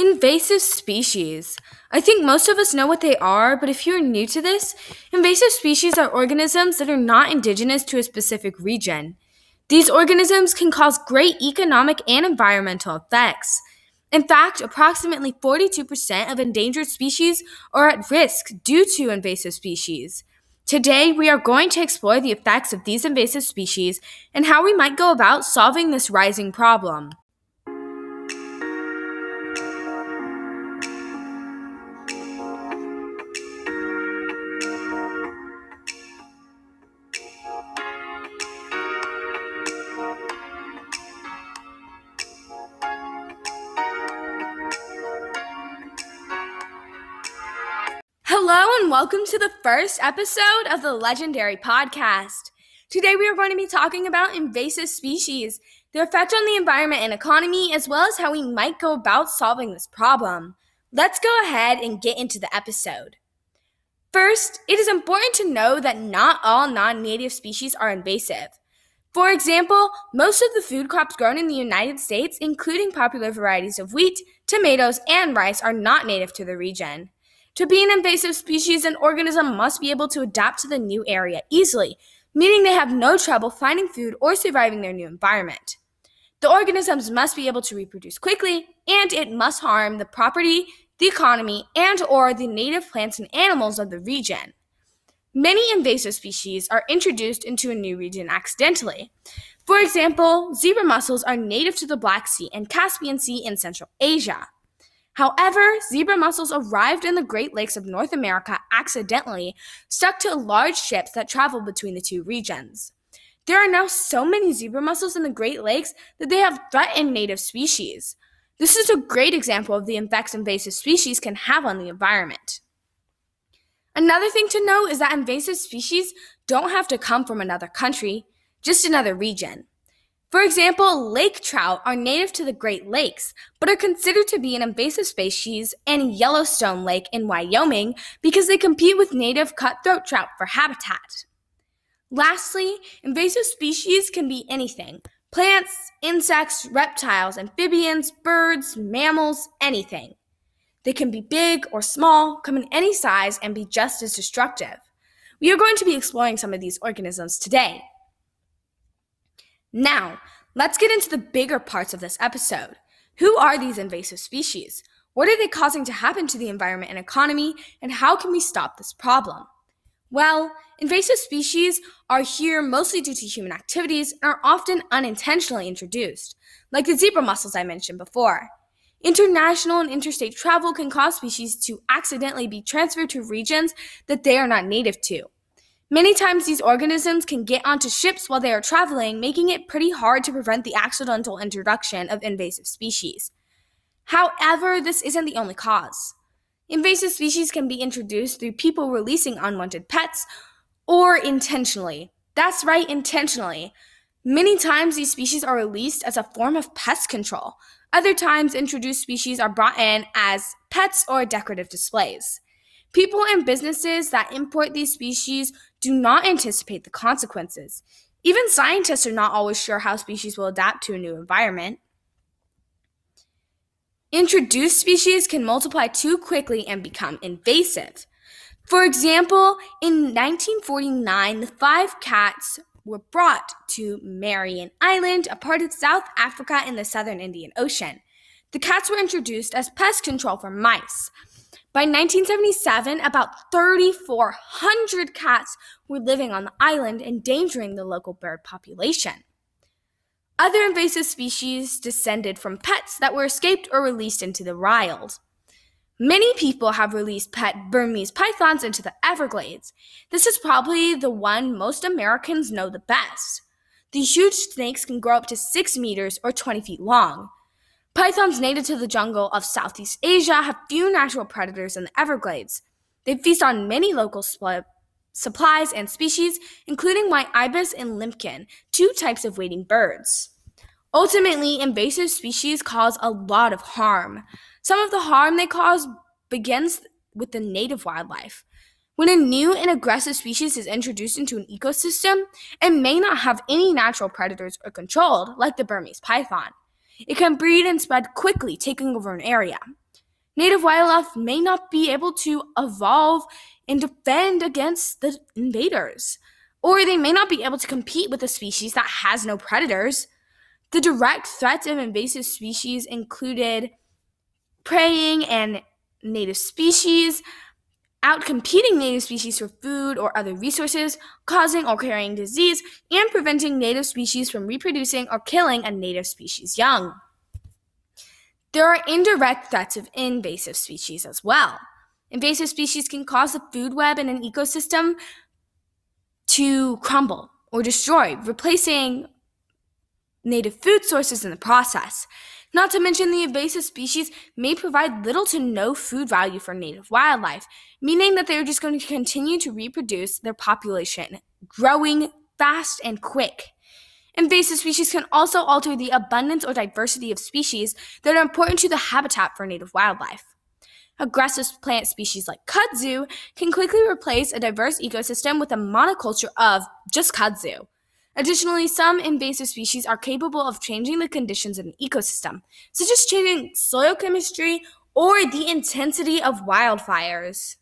Invasive species. I think most of us know what they are, but if you're new to this, invasive species are organisms that are not indigenous to a specific region. These organisms can cause great economic and environmental effects. In fact, approximately 42% of endangered species are at risk due to invasive species. Today, we are going to explore the effects of these invasive species and how we might go about solving this rising problem. Welcome to the first episode of the Legend Dairy Podcast. Today, we are going to be talking about invasive species, their effect on the environment and economy, as well as how we might go about solving this problem. Let's go ahead and get into the episode. First, it is important to know that not all non native species are invasive. For example, most of the food crops grown in the United States, including popular varieties of wheat, tomatoes, and rice, are not native to the region. To be an invasive species, an organism must be able to adapt to the new area easily, meaning they have no trouble finding food or surviving their new environment. The organisms must be able to reproduce quickly, and it must harm the property, the economy, and or the native plants and animals of the region. Many invasive species are introduced into a new region accidentally. For example, zebra mussels are native to the Black Sea and Caspian Sea in Central Asia. However, zebra mussels arrived in the Great Lakes of North America accidentally, stuck to large ships that traveled between the two regions. There are now so many zebra mussels in the Great Lakes that they have threatened native species. This is a great example of the effects invasive species can have on the environment. Another thing to note is that invasive species don't have to come from another country, just another region. For example, lake trout are native to the Great Lakes, but are considered to be an invasive species in Yellowstone Lake in Wyoming because they compete with native cutthroat trout for habitat. Lastly, invasive species can be anything plants, insects, reptiles, amphibians, birds, mammals, anything. They can be big or small, come in any size, and be just as destructive. We are going to be exploring some of these organisms today. Now, let's get into the bigger parts of this episode. Who are these invasive species? What are they causing to happen to the environment and economy? And how can we stop this problem? Well, invasive species are here mostly due to human activities and are often unintentionally introduced, like the zebra mussels I mentioned before. International and interstate travel can cause species to accidentally be transferred to regions that they are not native to. Many times, these organisms can get onto ships while they are traveling, making it pretty hard to prevent the accidental introduction of invasive species. However, this isn't the only cause. Invasive species can be introduced through people releasing unwanted pets or intentionally. That's right, intentionally. Many times, these species are released as a form of pest control. Other times, introduced species are brought in as pets or decorative displays. People and businesses that import these species do not anticipate the consequences. Even scientists are not always sure how species will adapt to a new environment. Introduced species can multiply too quickly and become invasive. For example, in 1949, the five cats were brought to Marion Island, a part of South Africa in the southern Indian Ocean. The cats were introduced as pest control for mice. By 1977, about 3,400 cats were living on the island, endangering the local bird population. Other invasive species descended from pets that were escaped or released into the wild. Many people have released pet Burmese pythons into the Everglades. This is probably the one most Americans know the best. These huge snakes can grow up to 6 meters or 20 feet long. Pythons native to the jungle of Southeast Asia have few natural predators in the Everglades. They feast on many local spl- supplies and species, including white ibis and limpkin, two types of wading birds. Ultimately, invasive species cause a lot of harm. Some of the harm they cause begins with the native wildlife. When a new and aggressive species is introduced into an ecosystem, it may not have any natural predators or controlled, like the Burmese python. It can breed and spread quickly, taking over an area. native wildlife may not be able to evolve and defend against the invaders, or they may not be able to compete with a species that has no predators. The direct threats of invasive species included preying and native species, outcompeting native species for food or other resources, causing or carrying disease, and preventing native species from reproducing or killing a native species young. There are indirect threats of invasive species as well. Invasive species can cause the food web in an ecosystem to crumble or destroy, replacing native food sources in the process. Not to mention, the invasive species may provide little to no food value for native wildlife, meaning that they're just going to continue to reproduce their population, growing fast and quick. Invasive species can also alter the abundance or diversity of species that are important to the habitat for native wildlife. Aggressive plant species like kudzu can quickly replace a diverse ecosystem with a monoculture of just kudzu. Additionally, some invasive species are capable of changing the conditions of an ecosystem, such as changing soil chemistry or the intensity of wildfires.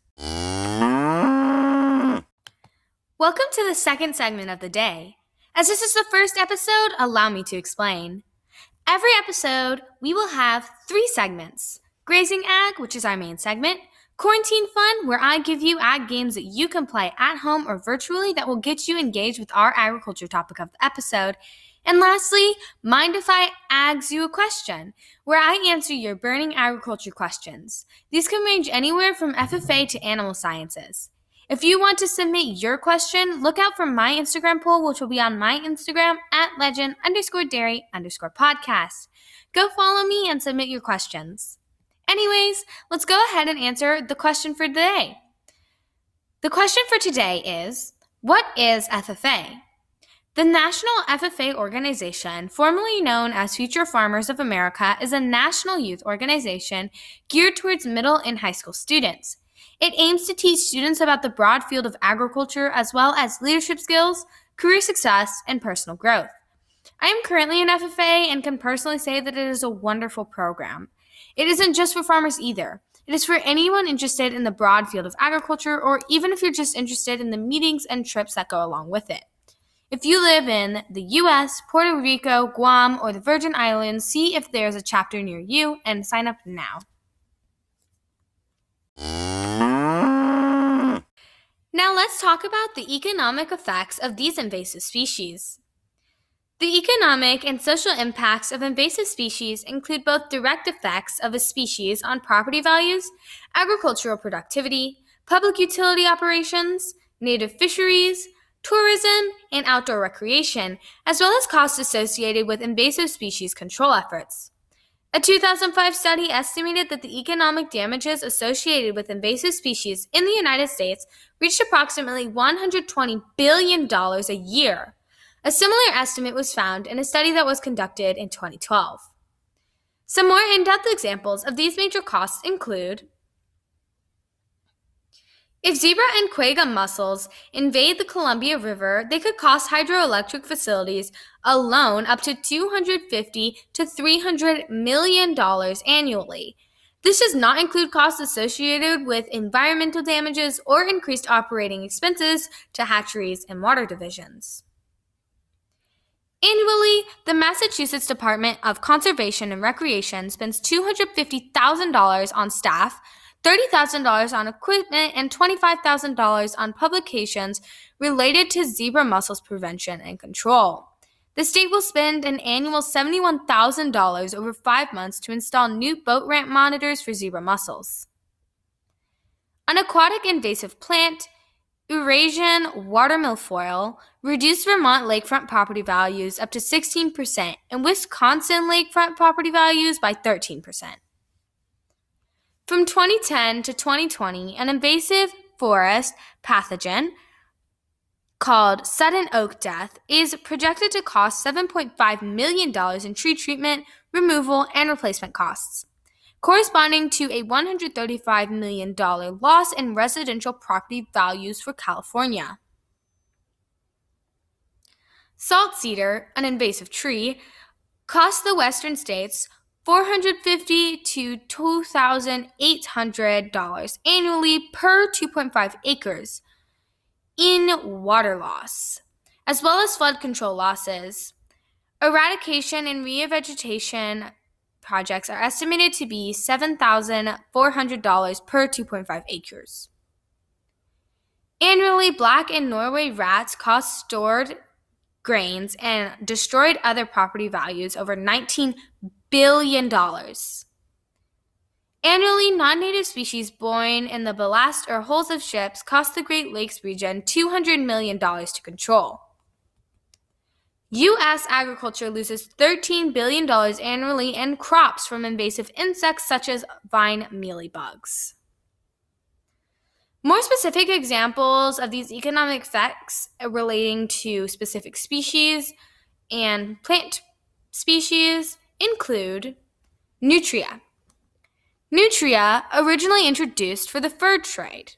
Welcome to the second segment of the day. As this is the first episode, allow me to explain. Every episode, we will have three segments Grazing Ag, which is our main segment, Quarantine Fun, where I give you ag games that you can play at home or virtually that will get you engaged with our agriculture topic of the episode. And lastly, Mind If I Ags You a Question, where I answer your burning agriculture questions. These can range anywhere from FFA to animal sciences. If you want to submit your question, look out for my Instagram poll, which will be on my Instagram at legend underscore dairy underscore podcast. Go follow me and submit your questions. Anyways, let's go ahead and answer the question for today. The question for today is What is FFA? The National FFA Organization, formerly known as Future Farmers of America, is a national youth organization geared towards middle and high school students. It aims to teach students about the broad field of agriculture as well as leadership skills, career success, and personal growth. I am currently in FFA and can personally say that it is a wonderful program. It isn't just for farmers either. It is for anyone interested in the broad field of agriculture, or even if you're just interested in the meetings and trips that go along with it. If you live in the US, Puerto Rico, Guam, or the Virgin Islands, see if there's a chapter near you and sign up now. Now let's talk about the economic effects of these invasive species. The economic and social impacts of invasive species include both direct effects of a species on property values, agricultural productivity, public utility operations, native fisheries, tourism, and outdoor recreation, as well as costs associated with invasive species control efforts. A 2005 study estimated that the economic damages associated with invasive species in the United States reached approximately $120 billion a year. A similar estimate was found in a study that was conducted in 2012. Some more in depth examples of these major costs include if zebra and quagga mussels invade the Columbia River, they could cost hydroelectric facilities alone up to 250 to 300 million dollars annually. This does not include costs associated with environmental damages or increased operating expenses to hatcheries and water divisions. Annually, the Massachusetts Department of Conservation and Recreation spends $250,000 on staff, $30,000 on equipment, and $25,000 on publications related to zebra mussels prevention and control. The state will spend an annual $71,000 over five months to install new boat ramp monitors for zebra mussels. An aquatic invasive plant Eurasian watermilfoil reduced Vermont lakefront property values up to 16% and Wisconsin lakefront property values by 13%. From 2010 to 2020, an invasive forest pathogen called sudden oak death is projected to cost $7.5 million in tree treatment, removal, and replacement costs corresponding to a $135 million loss in residential property values for California. Salt cedar, an invasive tree, cost the western states 450 to $2,800 annually per 2.5 acres in water loss, as well as flood control losses. Eradication and revegetation projects are estimated to be $7,400 per 2.5 acres. Annually, black and Norway rats cost stored grains and destroyed other property values over $19 billion. Annually, non native species born in the ballast or hulls of ships cost the Great Lakes region $200 million to control. U.S. agriculture loses $13 billion annually in crops from invasive insects such as vine mealybugs. More specific examples of these economic effects relating to specific species and plant species include nutria. Nutria, originally introduced for the fur trade.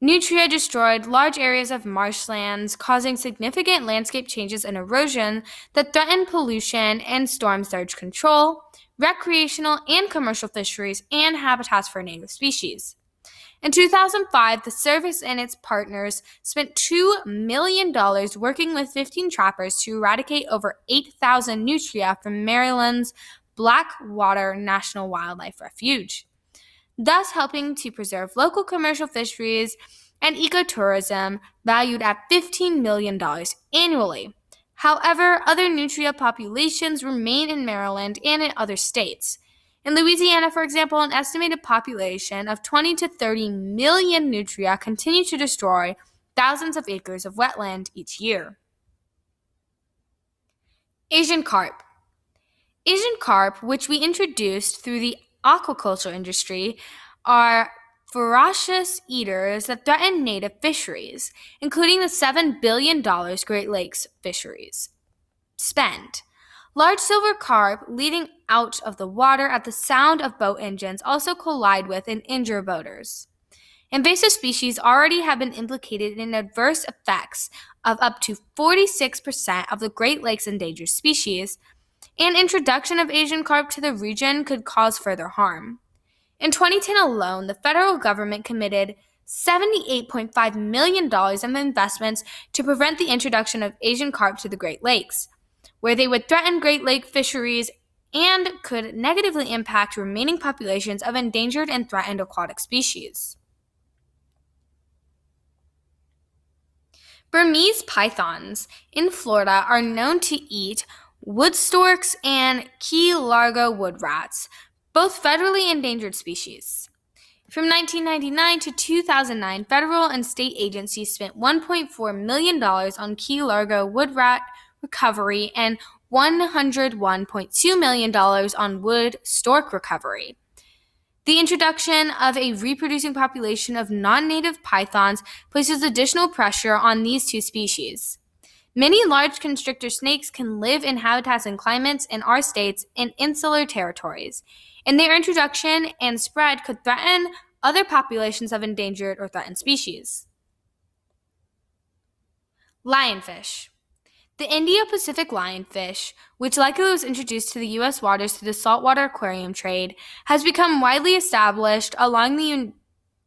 Nutria destroyed large areas of marshlands, causing significant landscape changes and erosion that threatened pollution and storm surge control, recreational and commercial fisheries, and habitats for native species. In 2005, the service and its partners spent $2 million working with 15 trappers to eradicate over 8,000 nutria from Maryland's Blackwater National Wildlife Refuge thus helping to preserve local commercial fisheries and ecotourism valued at $15 million annually. However, other nutria populations remain in Maryland and in other states. In Louisiana, for example, an estimated population of 20 to 30 million nutria continue to destroy thousands of acres of wetland each year. Asian carp. Asian carp, which we introduced through the aquaculture industry are voracious eaters that threaten native fisheries, including the $7 billion Great Lakes fisheries spend. Large silver carp leading out of the water at the sound of boat engines also collide with and injure boaters. Invasive species already have been implicated in adverse effects of up to 46% of the Great Lakes endangered species, and introduction of Asian carp to the region could cause further harm. In 2010 alone, the federal government committed $78.5 million of investments to prevent the introduction of Asian carp to the Great Lakes, where they would threaten Great Lake fisheries and could negatively impact remaining populations of endangered and threatened aquatic species. Burmese pythons in Florida are known to eat wood storks, and Key Largo wood rats, both federally endangered species. From 1999 to 2009, federal and state agencies spent $1.4 million on Key Largo wood rat recovery and $101.2 million on wood stork recovery. The introduction of a reproducing population of non native pythons places additional pressure on these two species. Many large constrictor snakes can live in habitats and climates in our states and insular territories, and their introduction and spread could threaten other populations of endangered or threatened species. Lionfish. The Indo Pacific lionfish, which likely was introduced to the U.S. waters through the saltwater aquarium trade, has become widely established along the un-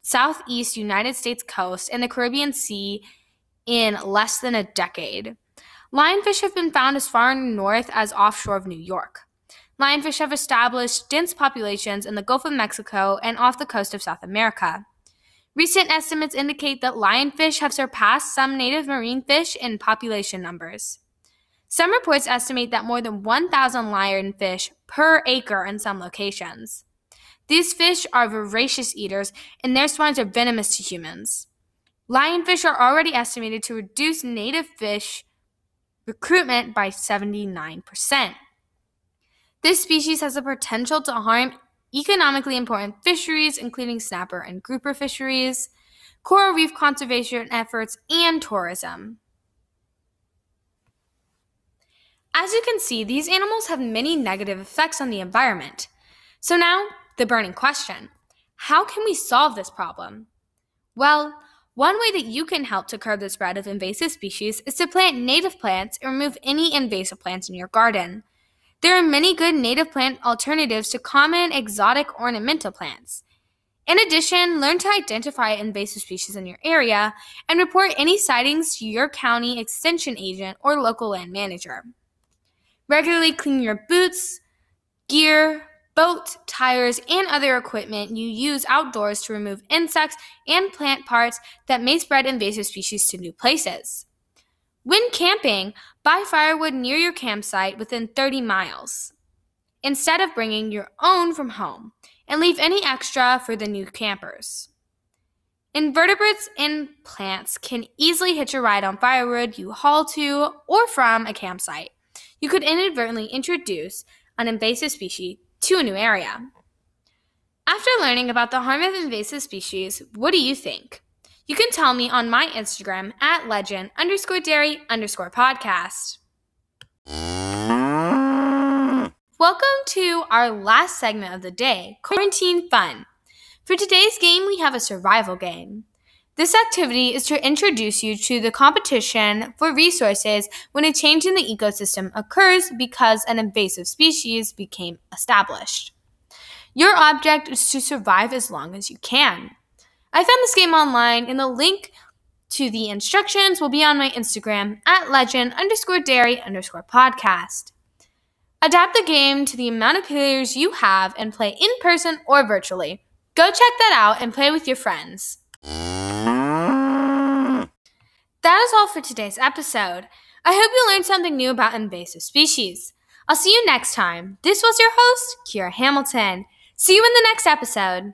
southeast United States coast and the Caribbean Sea in less than a decade. Lionfish have been found as far north as offshore of New York. Lionfish have established dense populations in the Gulf of Mexico and off the coast of South America. Recent estimates indicate that lionfish have surpassed some native marine fish in population numbers. Some reports estimate that more than 1,000 lionfish per acre in some locations. These fish are voracious eaters, and their swines are venomous to humans. Lionfish are already estimated to reduce native fish recruitment by 79%. This species has the potential to harm economically important fisheries, including snapper and grouper fisheries, coral reef conservation efforts, and tourism. As you can see, these animals have many negative effects on the environment. So now, the burning question how can we solve this problem? Well, one way that you can help to curb the spread of invasive species is to plant native plants and remove any invasive plants in your garden. There are many good native plant alternatives to common exotic ornamental plants. In addition, learn to identify invasive species in your area and report any sightings to your county extension agent or local land manager. Regularly clean your boots, gear, boat, tires, and other equipment you use outdoors to remove insects and plant parts that may spread invasive species to new places. When camping, buy firewood near your campsite within 30 miles instead of bringing your own from home, and leave any extra for the new campers. Invertebrates and plants can easily hitch a ride on firewood you haul to or from a campsite. You could inadvertently introduce an invasive species to a new area. After learning about the harm of invasive species, what do you think? You can tell me on my Instagram at legend underscore dairy underscore podcast. Welcome to our last segment of the day, Quarantine Fun. For today's game, we have a survival game. This activity is to introduce you to the competition for resources when a change in the ecosystem occurs because an invasive species became established. Your object is to survive as long as you can. I found this game online, and the link to the instructions will be on my Instagram at legend underscore dairy underscore podcast. Adapt the game to the amount of players you have and play in person or virtually. Go check that out and play with your friends. That is all for today's episode. I hope you learned something new about invasive species. I'll see you next time. This was your host, Kira Hamilton. See you in the next episode.